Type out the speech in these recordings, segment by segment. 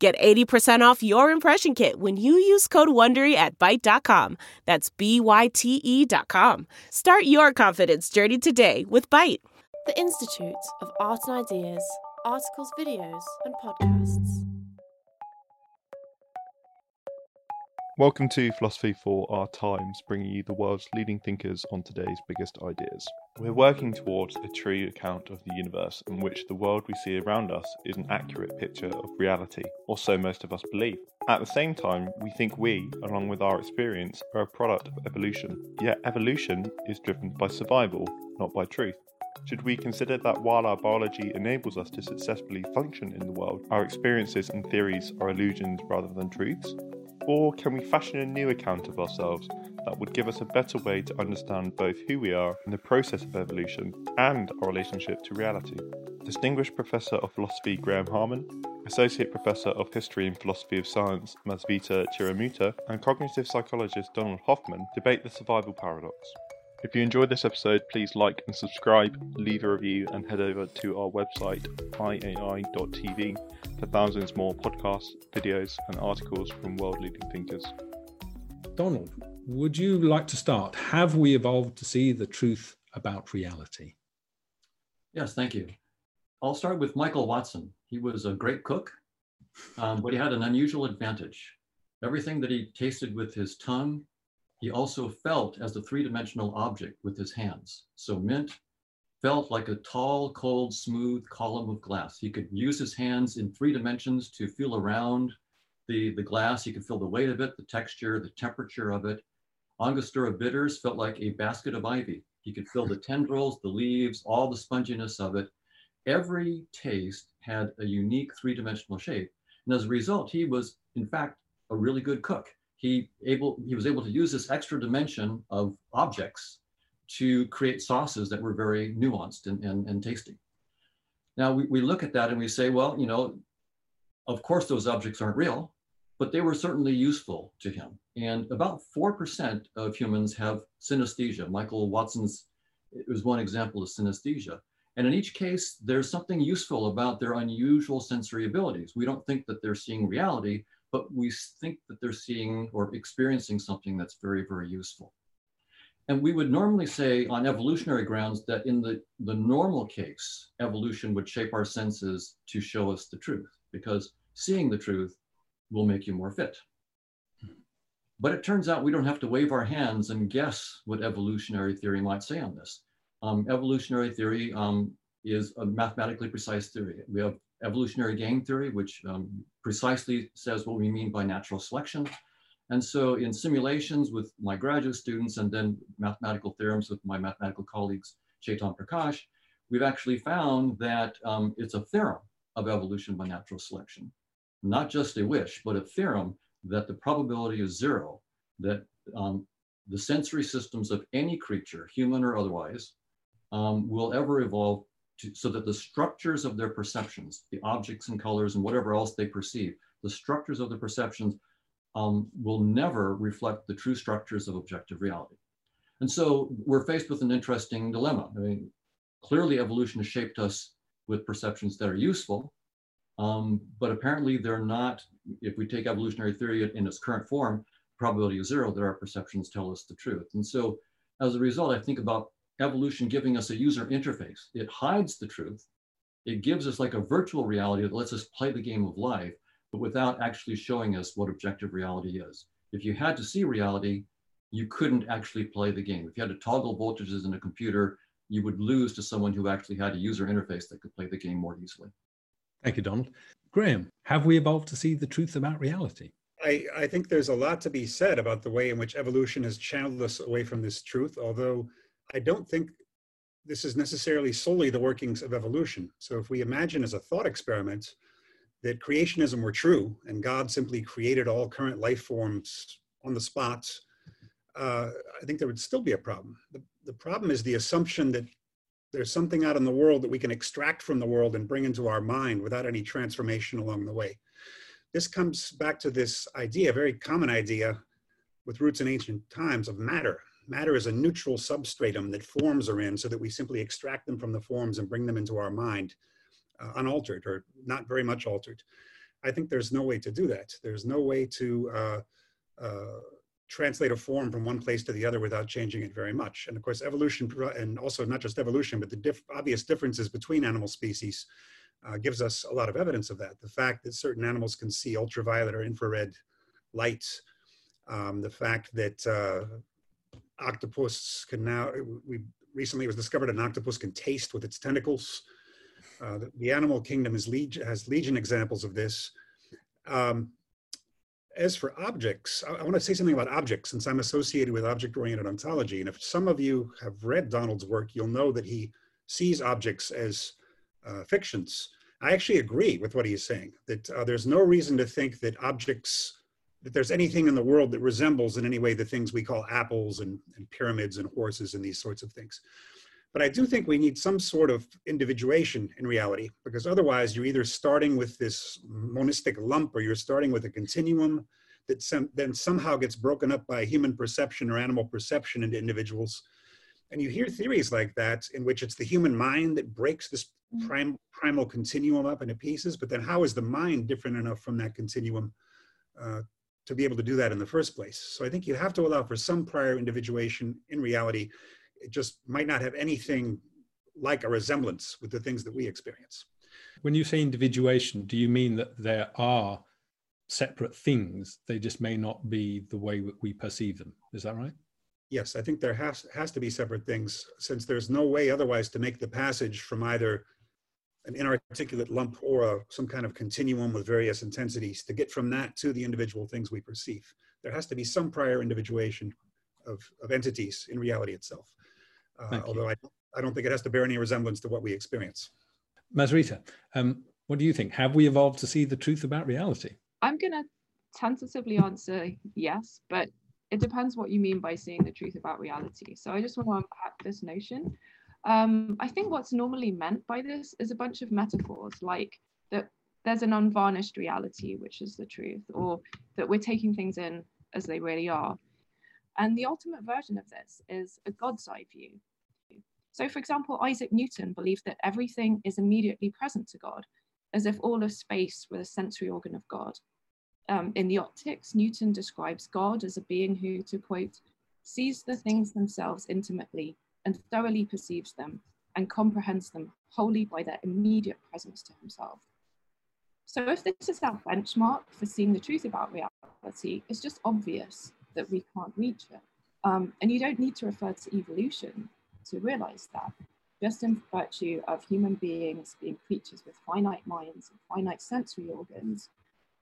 Get 80% off your impression kit when you use code WONDERY at Byte.com. That's B-Y-T-E dot com. Start your confidence journey today with Byte. The Institute of Art and Ideas. Articles, videos, and podcasts. Welcome to Philosophy for Our Times, bringing you the world's leading thinkers on today's biggest ideas. We're working towards a true account of the universe in which the world we see around us is an accurate picture of reality, or so most of us believe. At the same time, we think we, along with our experience, are a product of evolution. Yet evolution is driven by survival, not by truth. Should we consider that while our biology enables us to successfully function in the world, our experiences and theories are illusions rather than truths? Or can we fashion a new account of ourselves that would give us a better way to understand both who we are in the process of evolution and our relationship to reality? Distinguished Professor of Philosophy Graham Harman, Associate Professor of History and Philosophy of Science Mazviita Chirimuuta, and cognitive psychologist Donald Hoffman debate the survival paradox. If you enjoyed this episode, please like and subscribe, leave a review, and head over to our website, iai.tv, for thousands more podcasts, videos, and articles from world leading thinkers. Donald, would you like to start? Have we evolved to see the truth about reality? Yes, thank you. I'll start with Michael Watson. He was a great cook, um, but he had an unusual advantage. Everything that he tasted with his tongue, he also felt as a three-dimensional object with his hands. So mint felt like a tall, cold, smooth column of glass. He could use his hands in three dimensions to feel around the, the glass. He could feel the weight of it, the texture, the temperature of it. Angostura bitters felt like a basket of ivy. He could feel the tendrils, the leaves, all the sponginess of it. Every taste had a unique three-dimensional shape. And as a result, he was, in fact, a really good cook. He, able, he was able to use this extra dimension of objects to create sauces that were very nuanced and, and, and tasty. Now we, we look at that and we say, well, you know, of course those objects aren't real, but they were certainly useful to him. And about 4% of humans have synesthesia. Michael Watson's it was one example of synesthesia. And in each case, there's something useful about their unusual sensory abilities. We don't think that they're seeing reality, but we think that they're seeing or experiencing something that's very, very useful. And we would normally say on evolutionary grounds that in the, the normal case, evolution would shape our senses to show us the truth because seeing the truth will make you more fit. But it turns out we don't have to wave our hands and guess what evolutionary theory might say on this. Um, evolutionary theory um, is a mathematically precise theory. We have evolutionary game theory, which um, precisely says what we mean by natural selection. And so in simulations with my graduate students and then mathematical theorems with my mathematical colleagues, Chetan Prakash, we've actually found that um, it's a theorem of evolution by natural selection. Not just a wish, but a theorem that the probability is zero, that um, the sensory systems of any creature, human or otherwise, um, will ever evolve to, so that the structures of their perceptions, the objects and colors and whatever else they perceive, the structures of the perceptions um, will never reflect the true structures of objective reality. And so we're faced with an interesting dilemma. I mean, clearly evolution has shaped us with perceptions that are useful, um, but apparently they're not, if we take evolutionary theory in its current form, probability is zero that our perceptions tell us the truth. And so as a result, I think about evolution giving us a user interface. It hides the truth. It gives us like a virtual reality that lets us play the game of life, but without actually showing us what objective reality is. If you had to see reality, you couldn't actually play the game. If you had to toggle voltages in a computer, you would lose to someone who actually had a user interface that could play the game more easily. Thank you, Donald. Graham, have we evolved to see the truth about reality? I, I think there's a lot to be said about the way in which evolution has channeled us away from this truth, although I don't think this is necessarily solely the workings of evolution. So if we imagine as a thought experiment that creationism were true and God simply created all current life forms on the spot, uh, I think there would still be a problem. The, the problem is the assumption that there's something out in the world that we can extract from the world and bring into our mind without any transformation along the way. This comes back to this idea, a very common idea with roots in ancient times of matter. Matter is a neutral substratum that forms are in so that we simply extract them from the forms and bring them into our mind uh, unaltered or not very much altered. I think there's no way to do that. There's no way to uh, uh, translate a form from one place to the other without changing it very much. And of course, evolution, and also not just evolution, but the diff obvious differences between animal species uh, gives us a lot of evidence of that. The fact that certain animals can see ultraviolet or infrared light, um, the fact that uh, octopus can now, we recently it was discovered an octopus can taste with its tentacles. Uh, the, the, animal kingdom leg has legion examples of this. Um, as for objects, I, I want to say something about objects since I'm associated with object-oriented ontology. And if some of you have read Donald's work, you'll know that he sees objects as uh, fictions. I actually agree with what he's saying, that uh, there's no reason to think that objects, that there's anything in the world that resembles in any way the things we call apples and, and pyramids and horses and these sorts of things. But I do think we need some sort of individuation in reality, because otherwise you're either starting with this monistic lump or you're starting with a continuum that some, then somehow gets broken up by human perception or animal perception into individuals. And you hear theories like that in which it's the human mind that breaks this mm. prim, primal continuum up into pieces, but then how is the mind different enough from that continuum uh, to be able to do that in the first place? So I think you have to allow for some prior individuation in reality it just might not have anything like a resemblance with the things that we experience. When you say individuation, do you mean that there are separate things? They just may not be the way we perceive them. Is that right? Yes, I think there has, has to be separate things since there's no way otherwise to make the passage from either an inarticulate lump or a, some kind of continuum with various intensities to get from that to the individual things we perceive. There has to be some prior individuation of, of entities in reality itself uh, although I, I don't think it has to bear any resemblance to what we experience. Mazviita, um, what do you think? Have we evolved to see the truth about reality? I'm going to tentatively answer yes, but it depends what you mean by seeing the truth about reality. So I just want to unpack this notion. Um, I think what's normally meant by this is a bunch of metaphors like that there's an unvarnished reality, which is the truth, or that we're taking things in as they really are. And the ultimate version of this is a God's eye view, so, for example, Isaac Newton believed that everything is immediately present to God, as if all of space were the sensory organ of God. Um, in the Optics, Newton describes God as a being who, to quote, sees the things themselves intimately and thoroughly perceives them and comprehends them wholly by their immediate presence to himself. So, if this is our benchmark for seeing the truth about reality, it's just obvious that we can't reach it. Um, and you don't need to refer to evolution to realize that just in virtue of human beings being creatures with finite minds and finite sensory organs,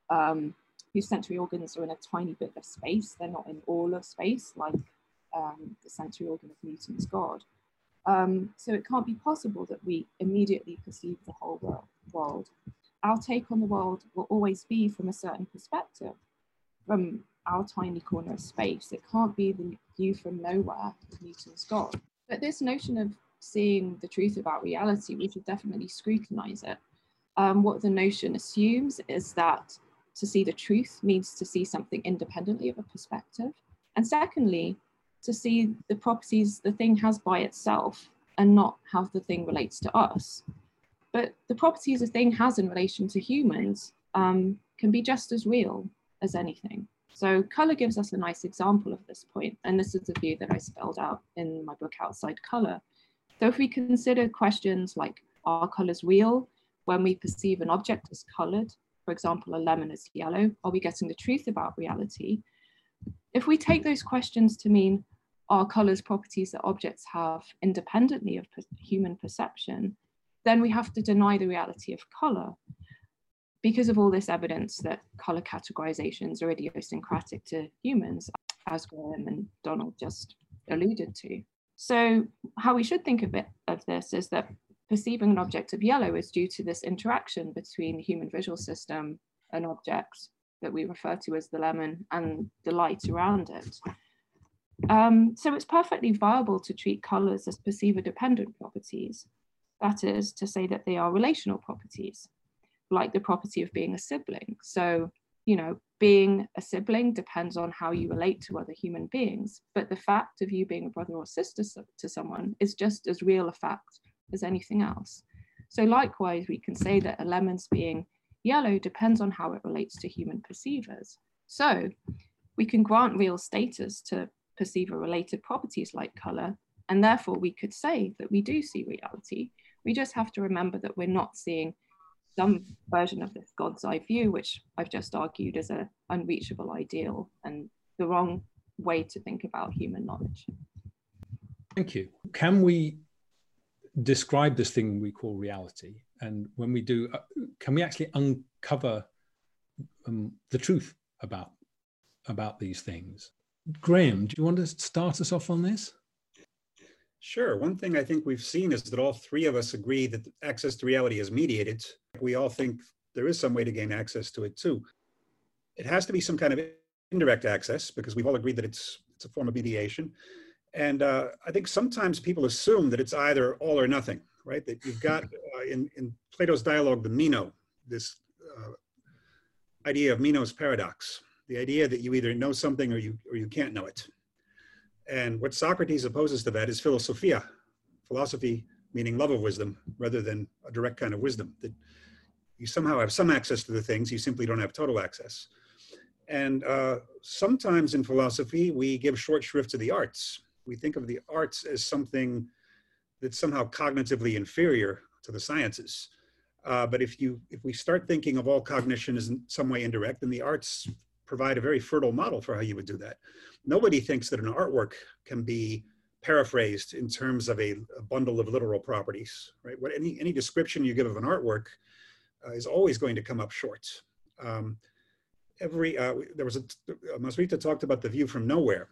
um, whose sensory organs are in a tiny bit of space, they're not in all of space like um, the sensory organ of Newton's God. Um, so it can't be possible that we immediately perceive the whole world, world. Our take on the world will always be from a certain perspective, from our tiny corner of space. It can't be the view from nowhere of Newton's God. But this notion of seeing the truth about reality, we should definitely scrutinize it. Um, what the notion assumes is that to see the truth means to see something independently of a perspective. And secondly, to see the properties the thing has by itself and not how the thing relates to us. But the properties a thing has in relation to humans um, can be just as real as anything. So color gives us a nice example of this point, and this is the view that I spelled out in my book Outside Color. So if we consider questions like, are colors real? When we perceive an object as colored, for example, a lemon is yellow, are we getting the truth about reality? If we take those questions to mean, are colors properties that objects have independently of human perception, then we have to deny the reality of color because of all this evidence that color categorizations are idiosyncratic to humans, as Graham and Donald just alluded to. So how we should think of it of this is that perceiving an object of yellow is due to this interaction between the human visual system and objects that we refer to as the lemon and the light around it. Um, so it's perfectly viable to treat colors as perceiver dependent properties. That is to say that they are relational properties, like the property of being a sibling. So, you know, being a sibling depends on how you relate to other human beings, but the fact of you being a brother or sister to someone is just as real a fact as anything else. So likewise, we can say that a lemon's being yellow depends on how it relates to human perceivers. So we can grant real status to perceiver related properties like color, and therefore we could say that we do see reality. We just have to remember that we're not seeing some version of this God's eye view, which I've just argued is an unreachable ideal and the wrong way to think about human knowledge. Thank you. Can we describe this thing we call reality? And when we do, uh, can we actually uncover um, the truth about about these things? Graham, do you want to start us off on this? Sure. One thing I think we've seen is that all three of us agree that access to reality is mediated. We all think there is some way to gain access to it too. It has to be some kind of indirect access because we've all agreed that it's it's a form of mediation. And uh, I think sometimes people assume that it's either all or nothing, right? That you've got uh, in, in Plato's dialogue, the Meno, this uh, idea of Meno's paradox, the idea that you either know something or you, or you can't know it. And what Socrates opposes to that is philosophia, philosophy meaning love of wisdom rather than a direct kind of wisdom, that you somehow have some access to the things, you simply don't have total access. And uh, sometimes in philosophy, we give short shrift to the arts. We think of the arts as something that's somehow cognitively inferior to the sciences. Uh, but if you if we start thinking of all cognition as in some way indirect, then the arts provide a very fertile model for how you would do that. Nobody thinks that an artwork can be paraphrased in terms of a, a bundle of literal properties, right? What any, any description you give of an artwork uh, is always going to come up short. Um, every, uh, there was a, Mazviita talked about the view from nowhere.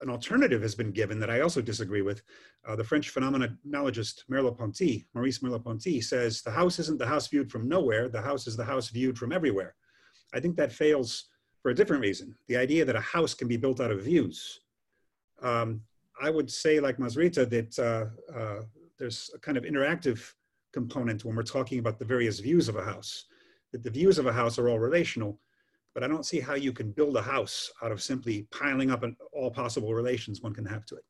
An alternative has been given that I also disagree with. Uh, the French phenomenologist Merleau-Ponty, Maurice Merleau-Ponty says, the house isn't the house viewed from nowhere, the house is the house viewed from everywhere. I think that fails for a different reason. The idea that a house can be built out of views. Um, I would say, like Mazviita, that uh, uh, there's a kind of interactive component when we're talking about the various views of a house. That the views of a house are all relational, but I don't see how you can build a house out of simply piling up all possible relations one can have to it.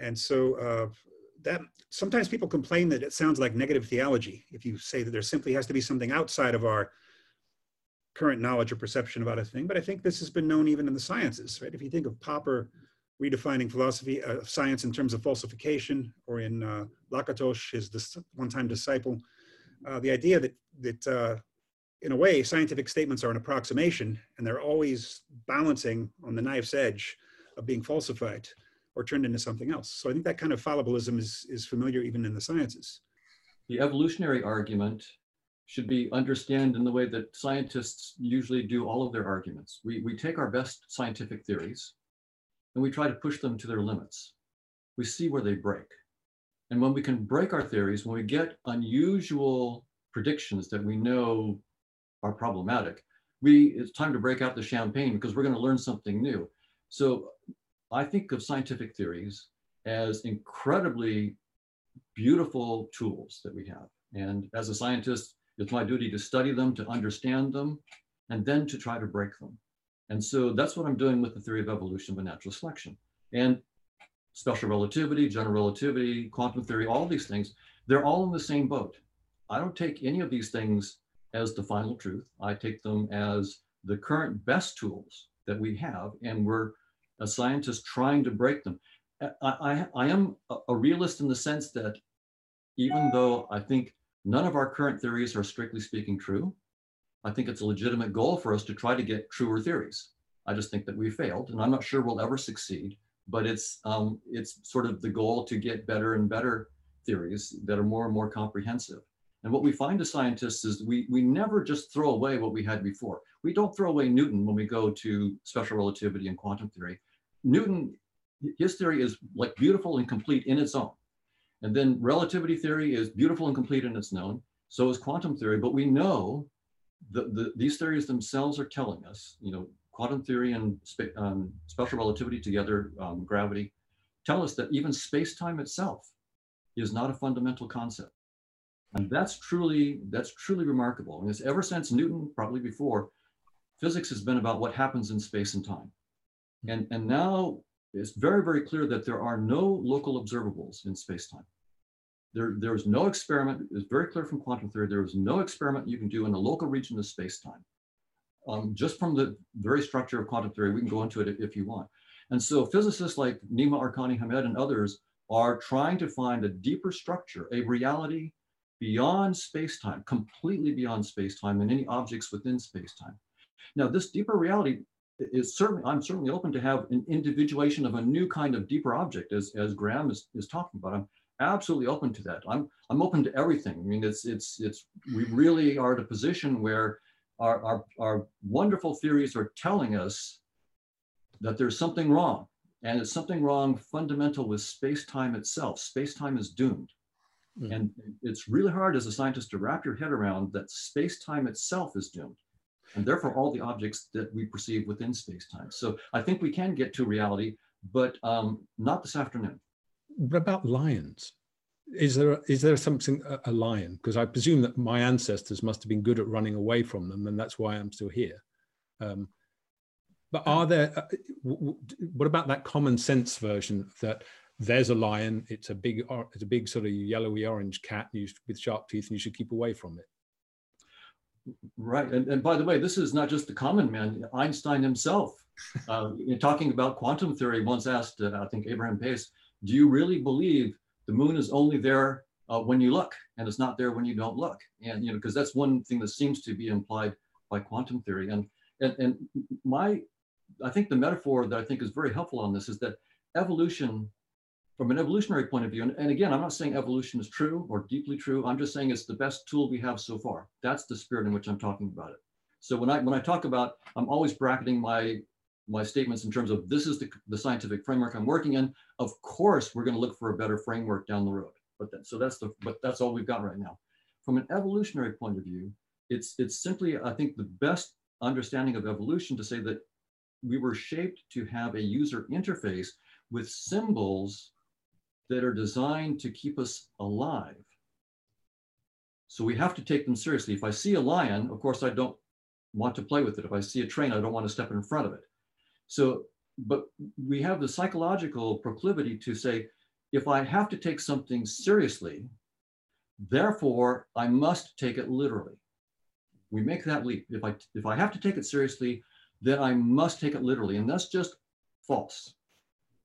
And so uh, that sometimes people complain that it sounds like negative theology if you say that there simply has to be something outside of our current knowledge or perception about a thing, but I think this has been known even in the sciences, right? If you think of Popper redefining philosophy of uh, science in terms of falsification, or in uh, Lakatos, his one-time disciple, uh, the idea that that uh, in a way scientific statements are an approximation, and they're always balancing on the knife's edge of being falsified or turned into something else. So I think that kind of fallibilism is is familiar even in the sciences. The evolutionary argument should be understood in the way that scientists usually do all of their arguments. We, we take our best scientific theories and we try to push them to their limits. We see where they break. And when we can break our theories, when we get unusual predictions that we know are problematic, we it's time to break out the champagne because we're going to learn something new. So I think of scientific theories as incredibly beautiful tools that we have. And as a scientist, it's my duty to study them, to understand them, and then to try to break them. And so that's what I'm doing with the theory of evolution by natural selection. And special relativity, general relativity, quantum theory, all these things, they're all in the same boat. I don't take any of these things as the final truth. I take them as the current best tools that we have, and we're a scientist trying to break them. I, I, I am a realist in the sense that even though I think None of our current theories are strictly speaking true. I think it's a legitimate goal for us to try to get truer theories. I just think that we failed, and I'm not sure we'll ever succeed. But it's um, it's sort of the goal to get better and better theories that are more and more comprehensive. And what we find as scientists is we we never just throw away what we had before. We don't throw away Newton when we go to special relativity and quantum theory. Newton, his theory is like beautiful and complete in its own. And then relativity theory is beautiful and complete in its known. So is quantum theory. But we know the, the, these theories themselves are telling us, you know, quantum theory and spe- um, special relativity together, um, gravity, tell us that even space-time itself is not a fundamental concept. And that's truly, that's truly remarkable. And it's ever since Newton, probably before, physics has been about what happens in space and time. And, and now it's very, very clear that there are no local observables in space-time. There, there's no experiment, it's very clear from quantum theory, there is no experiment you can do in a local region of space-time. Um, just from the very structure of quantum theory, we can go into it if you want. And so physicists like Nima Arkani Hamed and others are trying to find a deeper structure, a reality beyond space-time, completely beyond space-time and any objects within space-time. Now, this deeper reality is certainly, I'm certainly open to have an individuation of a new kind of deeper object as, as Graham is, is talking about. I'm absolutely open to that. I'm, I'm open to everything. I mean, it's, it's, it's, we really are at a position where our, our, our wonderful theories are telling us that there's something wrong and it's something wrong fundamental with space-time itself. Space-time is doomed. Mm. And it's really hard as a scientist to wrap your head around that space-time itself is doomed and therefore all the objects that we perceive within space-time. So I think we can get to reality, but um, not this afternoon. What about lions? Is there is there something a, lion? Because I presume that my ancestors must have been good at running away from them, and that's why I'm still here. Um, but are there? Uh, what about that common sense version that there's a lion? It's a big, it's a big sort of yellowy orange cat with sharp teeth, and you should keep away from it. Right. And, and by the way, this is not just the common man. Einstein himself, uh, in talking about quantum theory, once asked, uh, I think, Abraham Pais, do you really believe the moon is only there uh, when you look and it's not there when you don't look? And, you know, because that's one thing that seems to be implied by quantum theory. And, and, and my, I think the metaphor that I think is very helpful on this is that evolution from an evolutionary point of view, and, and, again, I'm not saying evolution is true or deeply true. I'm just saying it's the best tool we have so far. That's the spirit in which I'm talking about it. So when I when I talk about, I'm always bracketing my my statements in terms of this is the, the scientific framework I'm working in. Of course, we're going to look for a better framework down the road. But so that's the but that's all we've got right now. From an evolutionary point of view, it's it's simply I think the best understanding of evolution to say that we were shaped to have a user interface with symbols that are designed to keep us alive. So we have to take them seriously. If I see a lion, of course, I don't want to play with it. If I see a train, I don't want to step in front of it. So, but we have the psychological proclivity to say, if I have to take something seriously, therefore I must take it literally. We make that leap. If I, if I have to take it seriously, then I must take it literally. And that's just false.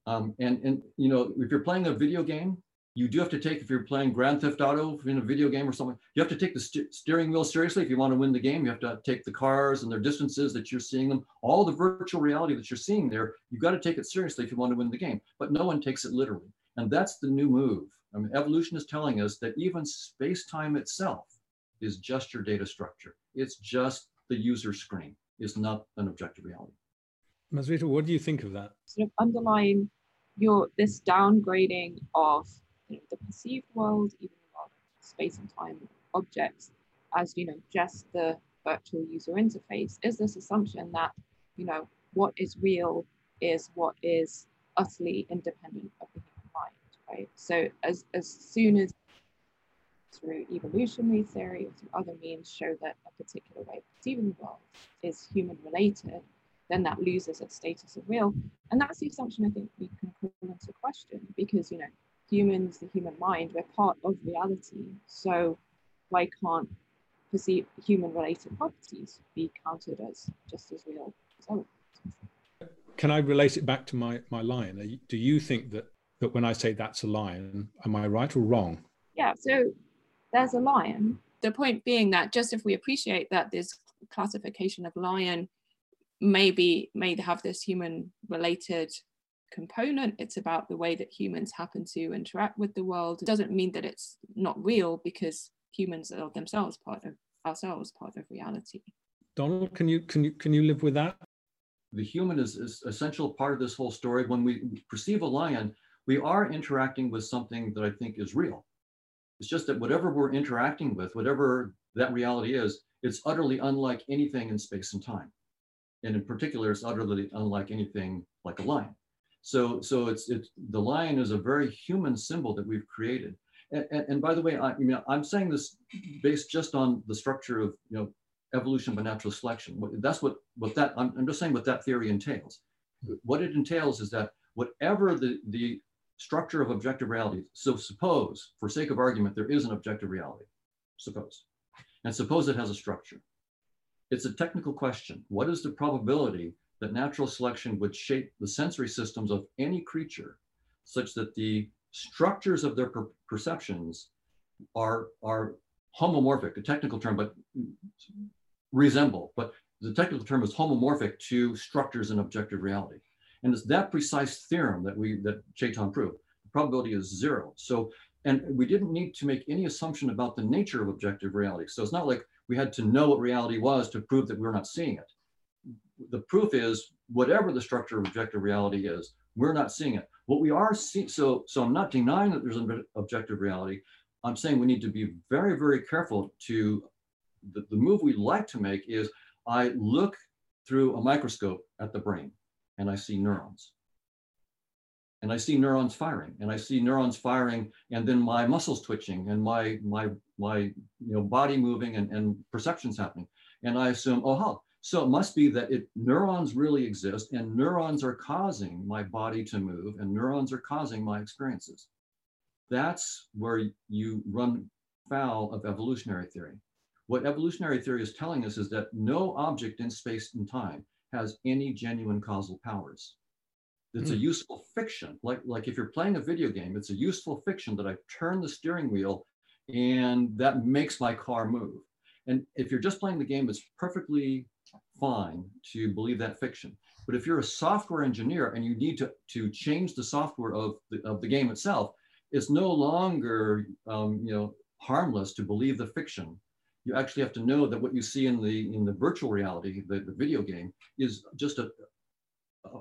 Um, and, and, you know, if you're playing a video game, you do have to take, if you're playing Grand Theft Auto in a video game or something, you have to take the st steering wheel seriously. If you want to win the game, you have to take the cars and their distances that you're seeing them, all the virtual reality that you're seeing there, you've got to take it seriously if you want to win the game. But no one takes it literally. And that's the new move. I mean, evolution is telling us that even space-time itself is just your data structure. It's just the user screen. It's not an objective reality. Mazviita, what do you think of that? Sort of underlying your this downgrading of you know, the perceived world, even of space and time objects, as you know, just the virtual user interface, is this assumption that you know what is real is what is utterly independent of the human mind, right? So as as soon as through evolutionary theory or through other means show that a particular way of perceiving the world is human related, then that loses its status of real. And that's the assumption I think we can call into question because, you know, humans, the human mind, we're part of reality. So why can't perceive human related properties be counted as just as real as other Can I relate it back to my, my lion? Do you think that, that when I say that's a lion, am I right or wrong? Yeah, so there's a lion. The point being that just if we appreciate that this classification of lion maybe may have this human related component. It's about the way that humans happen to interact with the world. It doesn't mean that it's not real because humans are themselves part of ourselves part of reality. Donald can you can you can you live with that? The human is, is essential part of this whole story. When we perceive a lion we are interacting with something that i think is real. It's just that whatever we're interacting with whatever that reality is it's utterly unlike anything in space and time. And in particular, it's utterly unlike anything like a lion. So, so it's, it's the lion is a very human symbol that we've created. And, and, and by the way, I, mean, I'm saying this based just on the structure of, you know, evolution by natural selection. That's what, what that, I'm, I'm just saying what that theory entails. What it entails is that whatever the, the structure of objective reality, so suppose, for sake of argument, there is an objective reality, suppose, and suppose it has a structure. It's a technical question. What is the probability that natural selection would shape the sensory systems of any creature such that the structures of their per perceptions are, are homomorphic, a technical term, but resemble, but the technical term is homomorphic to structures in objective reality. And it's that precise theorem that we that Chetan proved. The probability is zero. So, and we didn't need to make any assumption about the nature of objective reality. So it's not like we had to know what reality was to prove that we're not seeing it. The proof is whatever the structure of objective reality is, we're not seeing it. What we are seeing, so so I'm not denying that there's an objective reality. I'm saying we need to be very, very careful to the, the move we like to make is I look through a microscope at the brain and I see neurons. And I see neurons firing and I see neurons firing and then my muscles twitching and my, my, my you know, body moving and, and perceptions happening. And I assume, oh, huh. So it must be that it, neurons really exist and neurons are causing my body to move and neurons are causing my experiences. That's where you run foul of evolutionary theory. What evolutionary theory is telling us is that no object in space and time has any genuine causal powers. It's mm. a hmm. useful fiction. Like, like if you're playing a video game, it's a useful fiction that I turn the steering wheel and that makes my car move. And if you're just playing the game, it's perfectly fine to believe that fiction. But if you're a software engineer and you need to, to change the software of the, of the game itself, it's no longer um, you know, harmless to believe the fiction you actually have to know that what you see in the in the virtual reality, the, the video game, is just a,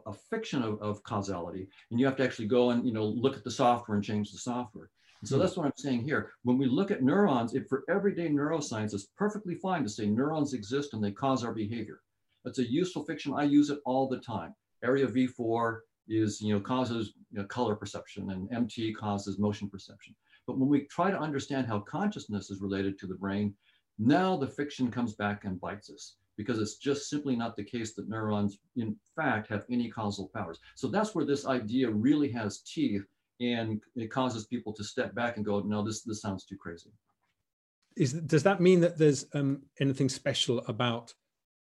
a, fiction of, of causality. And you have to actually go and you know look at the software and change the software. And so hmm. that's what I'm saying here. When we look at neurons, if for everyday neuroscience, it's perfectly fine to say neurons exist and they cause our behavior. That's a useful fiction. I use it all the time. Area V4 is, you know, causes you know, color perception and MT causes motion perception. But when we try to understand how consciousness is related to the brain, now the fiction comes back and bites us because it's just simply not the case that neurons, in fact, have any causal powers. So that's where this idea really has teeth and it causes people to step back and go, no, this, this sounds too crazy. Is, does that mean that there's um, anything special about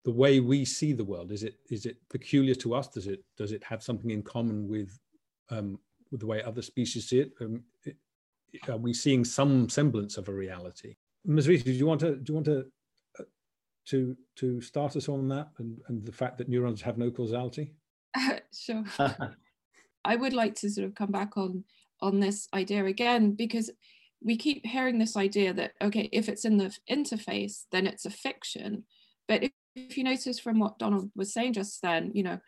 the way we see the world? Is it is it peculiar to us? Does it does it have something in common with um, with the way other species see it? Um, it? Are we seeing some semblance of a reality? Ms. Rees, do you want to do you want to to to start us on that and, and the fact that neurons have no causality? Uh, sure. I would like to sort of come back on on this idea again because we keep hearing this idea that okay, if it's in the interface, then it's a fiction. But if, if you notice from what Donald was saying just then, you know,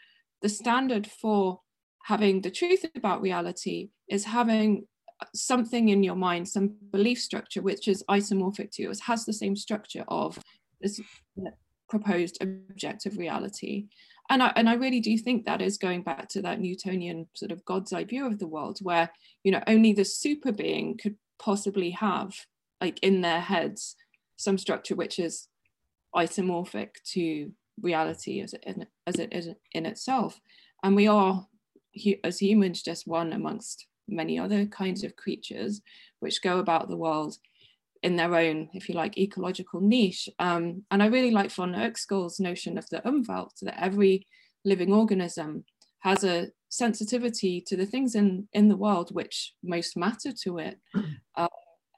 the standard for having the truth about reality is having something in your mind, some belief structure, which is isomorphic to yours, has the same structure of this proposed objective reality. And I, and I really do think that is going back to that Newtonian sort of God's eye view of the world, where you know only the super being could possibly have like in their heads some structure which is isomorphic to reality as it, in, as it is in itself. And we are as humans just one amongst many other kinds of creatures which go about the world in their own, if you like, ecological niche. Um, and I really like von Uexküll's notion of the Umwelt, that every living organism has a sensitivity to the things in, in the world which most matter to it. Uh,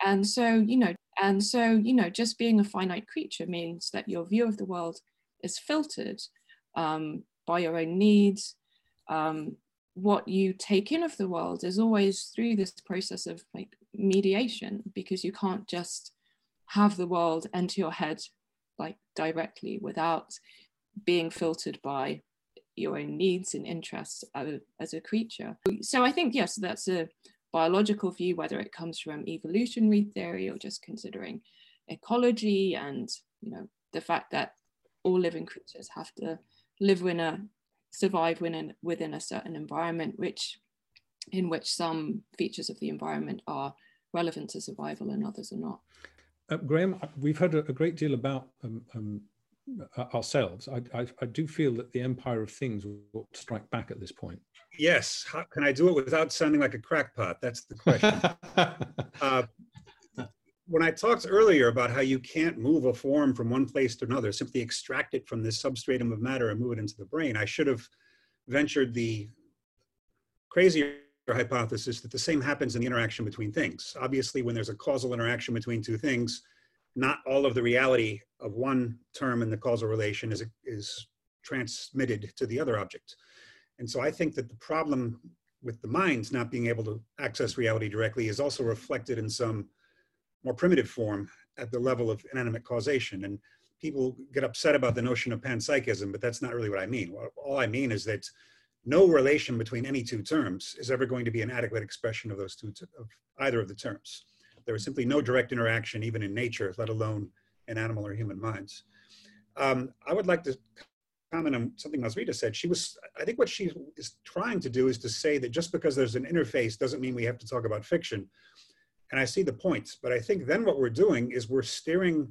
and so, you know, and so, you know, just being a finite creature means that your view of the world is filtered um, by your own needs, um, what you take in of the world is always through this process of like mediation because you can't just have the world enter your head like directly without being filtered by your own needs and interests as a creature. So I think, yes, that's a biological view, whether it comes from evolutionary theory or just considering ecology and, you know, the fact that all living creatures have to live within a survive within within a certain environment, which in which some features of the environment are relevant to survival and others are not. Uh, Graham, we've heard a, a great deal about um, um, ourselves. I, I, I, do feel that the empire of things will strike back at this point. Yes. How can I do it without sounding like a crackpot? That's the question. uh, when I talked earlier about how you can't move a form from one place to another, simply extract it from this substratum of matter and move it into the brain, I should have ventured the crazier hypothesis that the same happens in the interaction between things. Obviously, when there's a causal interaction between two things, not all of the reality of one term in the causal relation is, is transmitted to the other object. And so I think that the problem with the minds not being able to access reality directly is also reflected in some more primitive form at the level of inanimate causation. And people get upset about the notion of panpsychism, but that's not really what I mean. All I mean is that no relation between any two terms is ever going to be an adequate expression of those two, of either of the terms. There is simply no direct interaction, even in nature, let alone in animal or human minds. Um, I would like to comment on something Mazviita said. She was, I think what she is trying to do is to say that just because there's an interface doesn't mean we have to talk about fiction. And I see the points, but I think then what we're doing is we're steering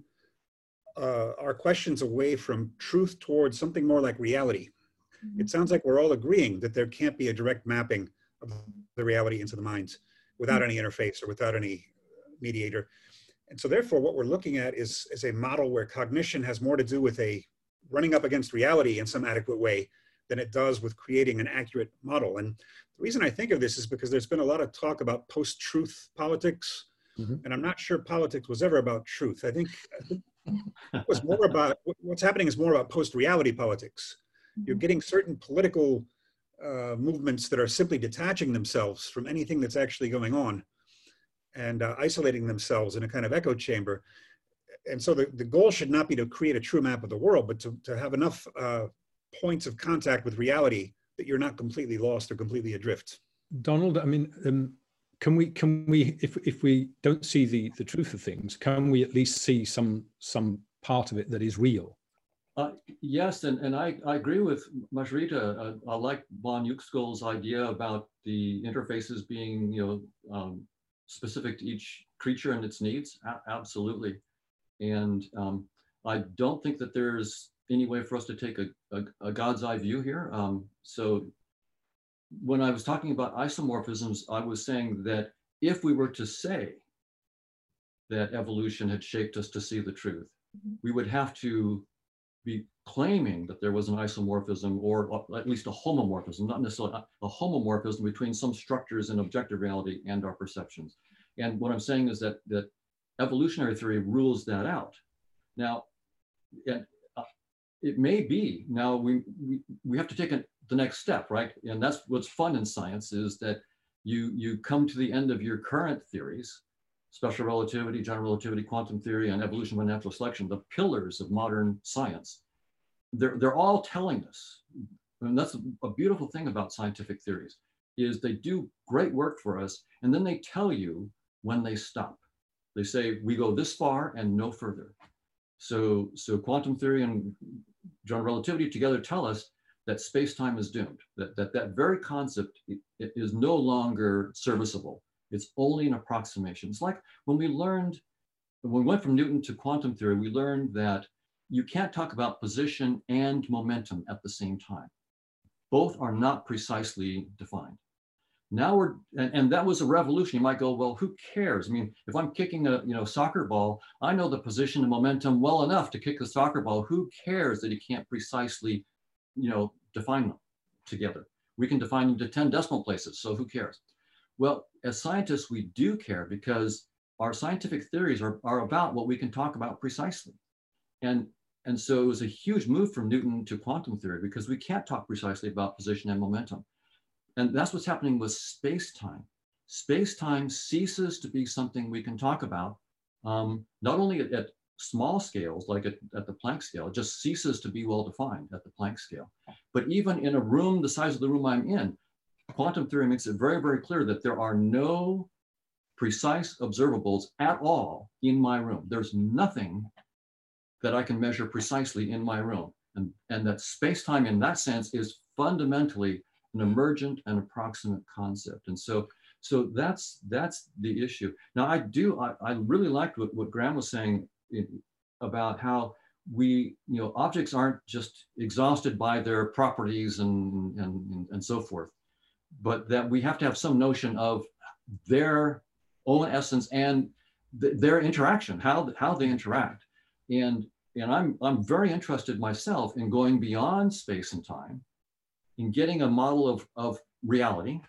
uh, our questions away from truth towards something more like reality. It sounds like we're all agreeing that there can't be a direct mapping of the reality into the minds without mm-hmm. any interface or without any mediator. And so therefore what we're looking at is, is a model where cognition has more to do with a running up against reality in some adequate way than it does with creating an accurate model. And the reason I think of this is because there's been a lot of talk about post-truth politics, mm-hmm. and I'm not sure politics was ever about truth. I think, I think it was more about what's happening is more about post-reality politics. You're getting certain political uh, movements that are simply detaching themselves from anything that's actually going on and uh, isolating themselves in a kind of echo chamber. And so the, the goal should not be to create a true map of the world, but to, to have enough uh, points of contact with reality that you're not completely lost or completely adrift. Donald, I mean, um, can we can we if if we don't see the the truth of things, can we at least see some some part of it that is real? Uh, yes, and, and I, I agree with Mazviita. Uh, I like von Uexküll's idea about the interfaces being you know um, specific to each creature and its needs. A- absolutely, and um, I don't think that there's any way for us to take a, a, a God's eye view here. Um, so when I was talking about isomorphisms, I was saying that if we were to say that evolution had shaped us to see the truth, mm-hmm. we would have to be claiming that there was an isomorphism or at least a homomorphism, not necessarily a homomorphism between some structures in objective reality and our perceptions. And what I'm saying is that that evolutionary theory rules that out. Now, uh, it may be now we, we, we have to take the next step, right? And that's what's fun in science is that you, you come to the end of your current theories, special relativity, general relativity, quantum theory, and evolution by natural selection, the pillars of modern science. They're, they're all telling us, and that's a beautiful thing about scientific theories, is they do great work for us, and then they tell you when they stop. They say, we go this far and no further. So, so quantum theory and general relativity together tell us that space-time is doomed, that that, that very concept is no longer serviceable. It's only an approximation. It's like when we learned, when we went from Newton to quantum theory, we learned that you can't talk about position and momentum at the same time. Both are not precisely defined. Now we're, and, and, that was a revolution. You might go, well, who cares? I mean, if I'm kicking a you know soccer ball, I know the position and momentum well enough to kick the soccer ball. Who cares that you can't precisely, you know, define them together? We can define them to 10 decimal places, so who cares? Well, as scientists, we do care because our scientific theories are, are about what we can talk about precisely. And, and so it was a huge move from Newton to quantum theory because we can't talk precisely about position and momentum. And that's what's happening with space-time. Space-time ceases to be something we can talk about, um, not only at, at, small scales, like at, at, the Planck scale, it just ceases to be well-defined at the Planck scale. But even in a room the size of the room I'm in, quantum theory makes it very, very clear that there are no precise observables at all in my room. There's nothing that I can measure precisely in my room. And, and that space-time in that sense is fundamentally an emergent and approximate concept. And so, so that's that's the issue. Now I do I, I really liked what, what Graham was saying in, about how we you know objects aren't just exhausted by their properties and and, and so forth, but that we have to have some notion of their own essence and th- their interaction, how how they interact. And and I'm I'm very interested myself in going beyond space and time, in getting a model of of reality.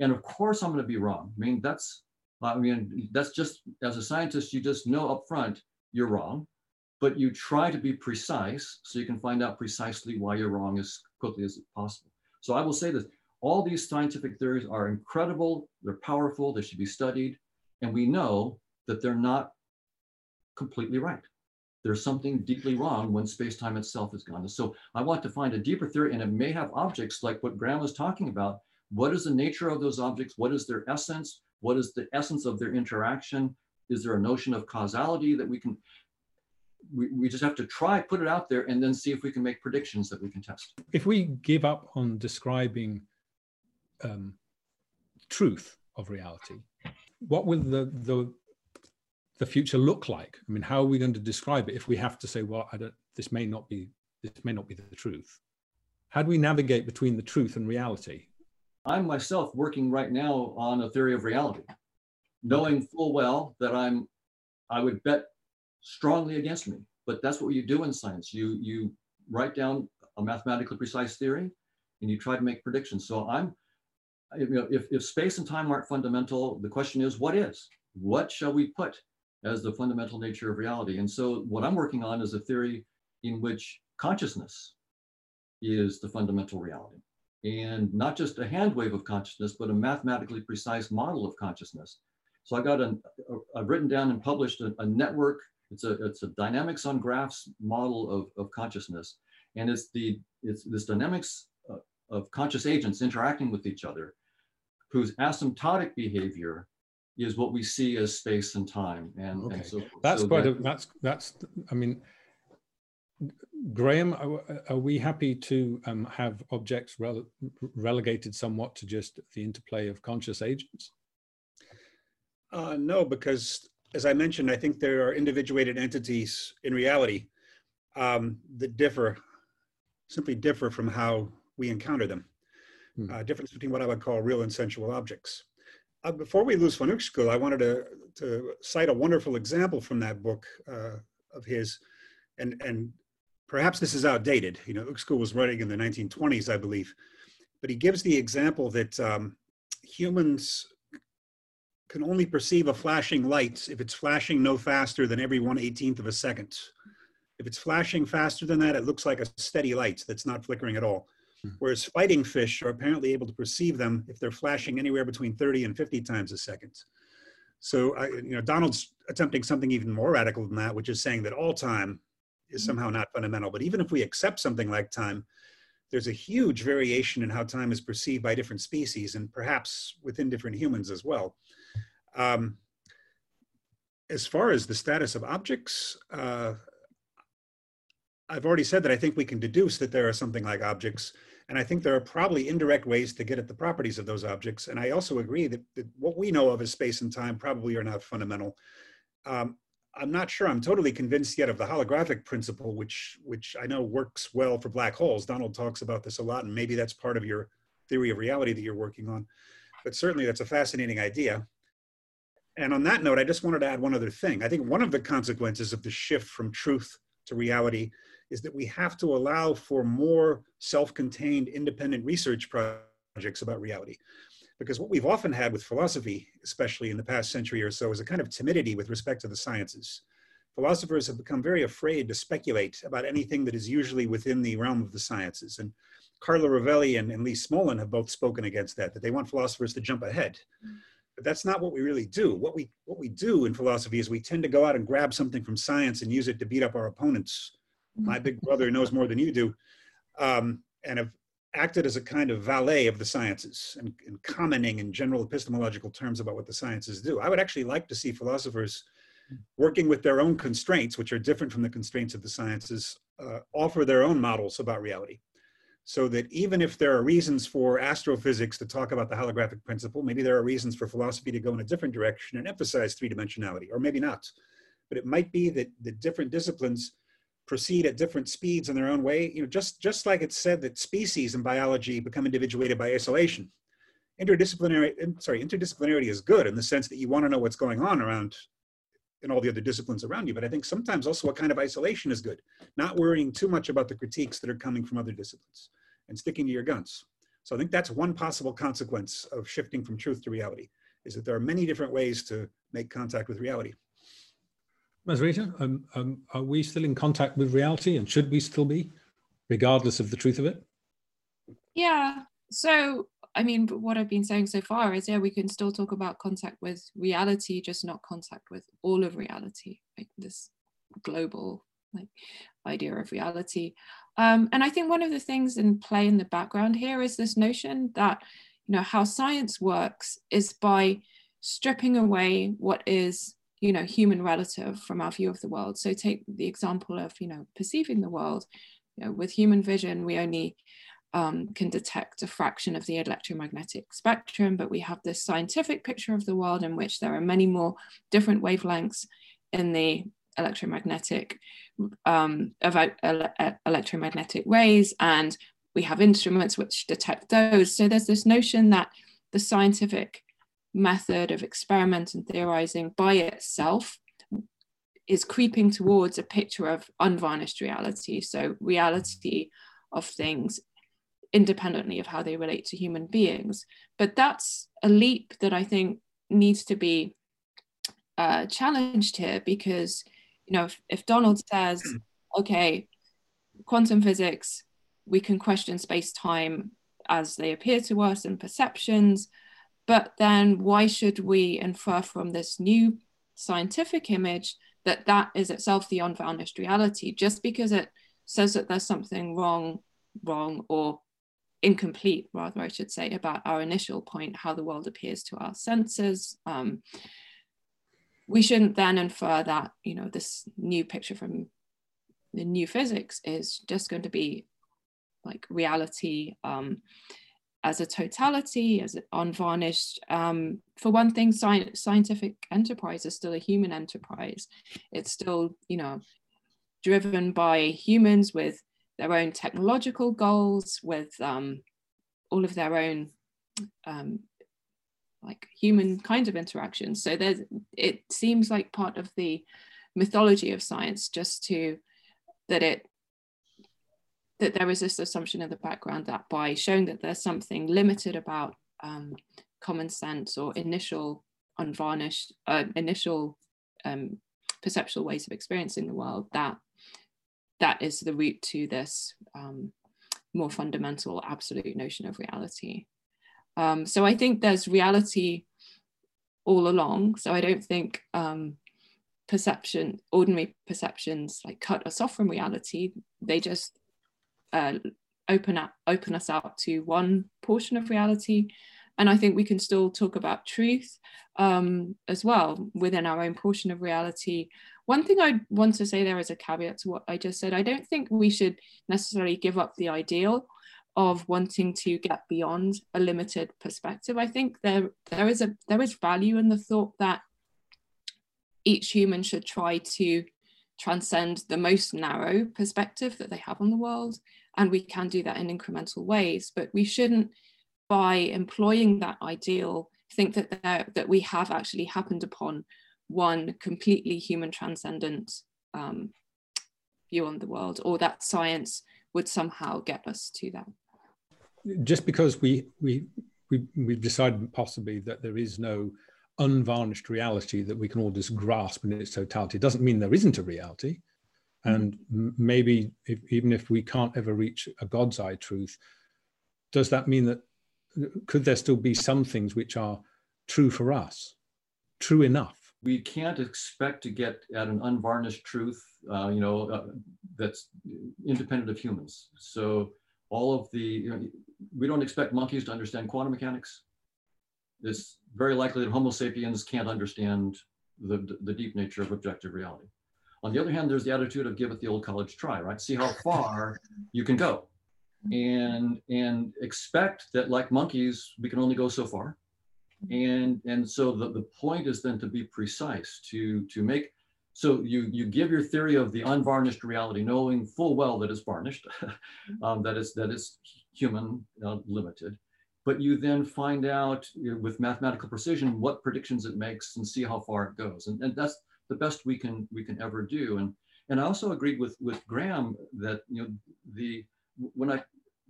And of course, I'm going to be wrong. I mean, that's I mean that's just as a scientist, you just know up front you're wrong, but you try to be precise so you can find out precisely why you're wrong as quickly as possible. So I will say this: all these scientific theories are incredible. They're powerful. They should be studied, and we know that they're not completely right there's something deeply wrong when space-time itself is gone. So I want to find a deeper theory, and it may have objects like what Graham was talking about. What is the nature of those objects? What is their essence? What is the essence of their interaction? Is there a notion of causality that we can, we, we just have to try, put it out there, and then see if we can make predictions that we can test. If we give up on describing um, truth of reality, what will the, the the future look like? I mean, how are we going to describe it if we have to say, well, I don't, this may not be this may not be the truth? How do we navigate between the truth and reality? I'm myself working right now on a theory of reality, knowing full well that I'm I would bet strongly against me. But that's what you do in science. You you write down a mathematically precise theory and you try to make predictions. So I'm you know, if, if space and time aren't fundamental, the question is, what is? What shall we put as the fundamental nature of reality. And so what I'm working on is a theory in which consciousness is the fundamental reality. And not just a hand wave of consciousness, but a mathematically precise model of consciousness. So I got an, I've written down and published a, a network. It's a, it's a dynamics on graphs model of, of consciousness. And it's the, it's this dynamics uh, of conscious agents interacting with each other whose asymptotic behavior is what we see as space and time and, okay. and so forth. That's so quite that, a, that's that's I mean Graham, are, we happy to um, have objects rele relegated somewhat to just the interplay of conscious agents? Uh, no, because as I mentioned, I think there are individuated entities in reality um, that differ, simply differ from how we encounter them. Hmm. Uh, difference between what I would call real and sensual objects uh, before we lose Von Uexküll, I wanted to, to cite a wonderful example from that book uh, of his, and, and perhaps this is outdated. You know, Uexküll was writing in the 1920s, I believe, but he gives the example that um, humans can only perceive a flashing light if it's flashing no faster than every 1 18th of a second. If it's flashing faster than that, it looks like a steady light that's not flickering at all. Hmm. Whereas fighting fish are apparently able to perceive them if they're flashing anywhere between 30 and 50 times a second. So, I, you know, Donald's attempting something even more radical than that, which is saying that all time is hmm. somehow not fundamental. But even if we accept something like time, there's a huge variation in how time is perceived by different species and perhaps within different humans as well. Um, as far as the status of objects, uh, I've already said that I think we can deduce that there are something like objects and I think there are probably indirect ways to get at the properties of those objects. And I also agree that, that what we know of as space and time probably are not fundamental. Um, I'm not sure I'm totally convinced yet of the holographic principle, which, which I know works well for black holes. Donald talks about this a lot, and maybe that's part of your theory of reality that you're working on. But certainly that's a fascinating idea. And on that note, I just wanted to add one other thing. I think one of the consequences of the shift from truth to reality is that we have to allow for more self-contained independent research projects about reality. Because what we've often had with philosophy, especially in the past century or so, is a kind of timidity with respect to the sciences. Philosophers have become very afraid to speculate about anything that is usually within the realm of the sciences. And Carlo Rovelli and, and Lee Smolin have both spoken against that, that they want philosophers to jump ahead. Mm. But that's not what we really do. What we, what we do in philosophy is we tend to go out and grab something from science and use it to beat up our opponents my big brother knows more than you do, um, and have acted as a kind of valet of the sciences and, and, commenting in general epistemological terms about what the sciences do. I would actually like to see philosophers working with their own constraints, which are different from the constraints of the sciences, uh, offer their own models about reality. So that even if there are reasons for astrophysics to talk about the holographic principle, maybe there are reasons for philosophy to go in a different direction and emphasize three dimensionality, or maybe not. But it might be that the different disciplines proceed at different speeds in their own way. You know, just, just like it's said that species in biology become individuated by isolation. Interdisciplinary, sorry, interdisciplinarity is good in the sense that you want to know what's going on around in all the other disciplines around you. But I think sometimes also a kind of isolation is good, not worrying too much about the critiques that are coming from other disciplines and sticking to your guns. So I think that's one possible consequence of shifting from truth to reality, is that there are many different ways to make contact with reality. Mazviita, um, um, are we still in contact with reality and should we still be, regardless of the truth of it? Yeah. So, I mean, what I've been saying so far is, yeah, we can still talk about contact with reality, just not contact with all of reality, like this global like idea of reality. Um, and I think one of the things in play in the background here is this notion that, you know, how science works is by stripping away what is you know human relative from our view of the world. So take the example of you know perceiving the world you know, with human vision we only um, can detect a fraction of the electromagnetic spectrum but we have this scientific picture of the world in which there are many more different wavelengths in the electromagnetic um, about ele electromagnetic rays and we have instruments which detect those. So there's this notion that the scientific method of experiment and theorizing by itself is creeping towards a picture of unvarnished reality. So, reality of things independently of how they relate to human beings. But that's a leap that I think needs to be uh, challenged here because, you know, if, if Donald says, okay, quantum physics, we can question space time as they appear to us and perceptions, but then why should we infer from this new scientific image that that is itself the unvarnished reality just because it says that there's something wrong, wrong or incomplete, rather, I should say, about our initial point, how the world appears to our senses. Um, we shouldn't then infer that, you know, this new picture from the new physics is just going to be like reality. Um, as a totality, as unvarnished. Um, for one thing, sci- scientific enterprise is still a human enterprise. It's still, you know, driven by humans with their own technological goals, with um, all of their own um, like human kind of interactions. So there's, it seems like part of the mythology of science just to that it that there is this assumption in the background that by showing that there's something limited about um, common sense or initial unvarnished, uh, initial um, perceptual ways of experiencing the world, that that is the route to this um, more fundamental absolute notion of reality. Um, so I think there's reality all along. So I don't think um, perception, ordinary perceptions, like cut us off from reality. They just uh, open up open us up to one portion of reality. And i think we can still talk about truth um, as well within our own portion of reality. One thing i want to say there as a caveat to what i just said i don't think we should necessarily give up the ideal of wanting to get beyond a limited perspective. I think there there is a there is value in the thought that each human should try to transcend the most narrow perspective that they have on the world. And we can do that in incremental ways, but we shouldn't, by employing that ideal, think that, that we have actually happened upon one completely human transcendent um, view on the world, or that science would somehow get us to that. Just because we we we we've decided possibly that there is no unvarnished reality that we can all just grasp in its totality. It doesn't mean there isn't a reality. Mm-hmm. And maybe if, even if we can't ever reach a God's eye truth, does that mean that could there still be some things which are true for us, true enough? We can't expect to get at an unvarnished truth, uh, you know, uh, that's independent of humans. So all of the, you know, we don't expect monkeys to understand quantum mechanics it's very likely that Homo sapiens can't understand the, the deep nature of objective reality. On the other hand, there's the attitude of give it the old college try, right? See how far you can go and and expect that like monkeys, we can only go so far. And and so the, the point is then to be precise, to to make so you you give your theory of the unvarnished reality, knowing full well that it's varnished, um, that is that is human uh, limited, but you then find out you know, with mathematical precision what predictions it makes and see how far it goes, and, and that's the best we can we can ever do. And and I also agreed with with Graham that you know the when I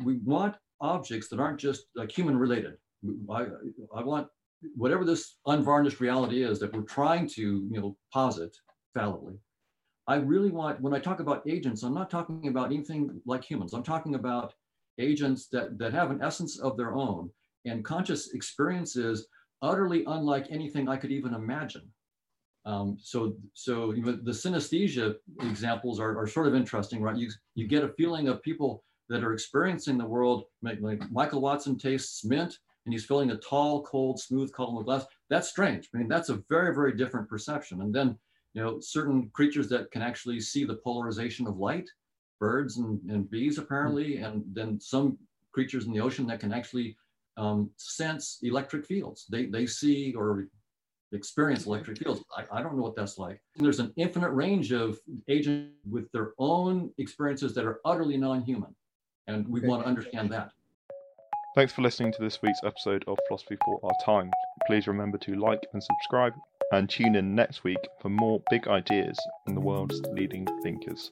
we want objects that aren't just like human related. I I want whatever this unvarnished reality is that we're trying to you know posit fallibly. I really want when I talk about agents, I'm not talking about anything like humans. I'm talking about agents that that have an essence of their own and conscious experiences utterly unlike anything I could even imagine. Um, so, so you know, the synesthesia examples are, are sort of interesting, right? You, you get a feeling of people that are experiencing the world, like, Michael Watson tastes mint and he's feeling a tall, cold, smooth column of glass. That's strange. I mean, that's a very, very different perception. And then, you know, certain creatures that can actually see the polarization of light, birds and, and bees apparently, mm-hmm. and then some creatures in the ocean that can actually um, sense electric fields. They, they see or experience electric fields. I, I don't know what that's like. And there's an infinite range of agents with their own experiences that are utterly non-human. And we want to understand that. Thanks for listening to this week's episode of Philosophy for Our Time. Please remember to like and subscribe and tune in next week for more big ideas from the world's leading thinkers.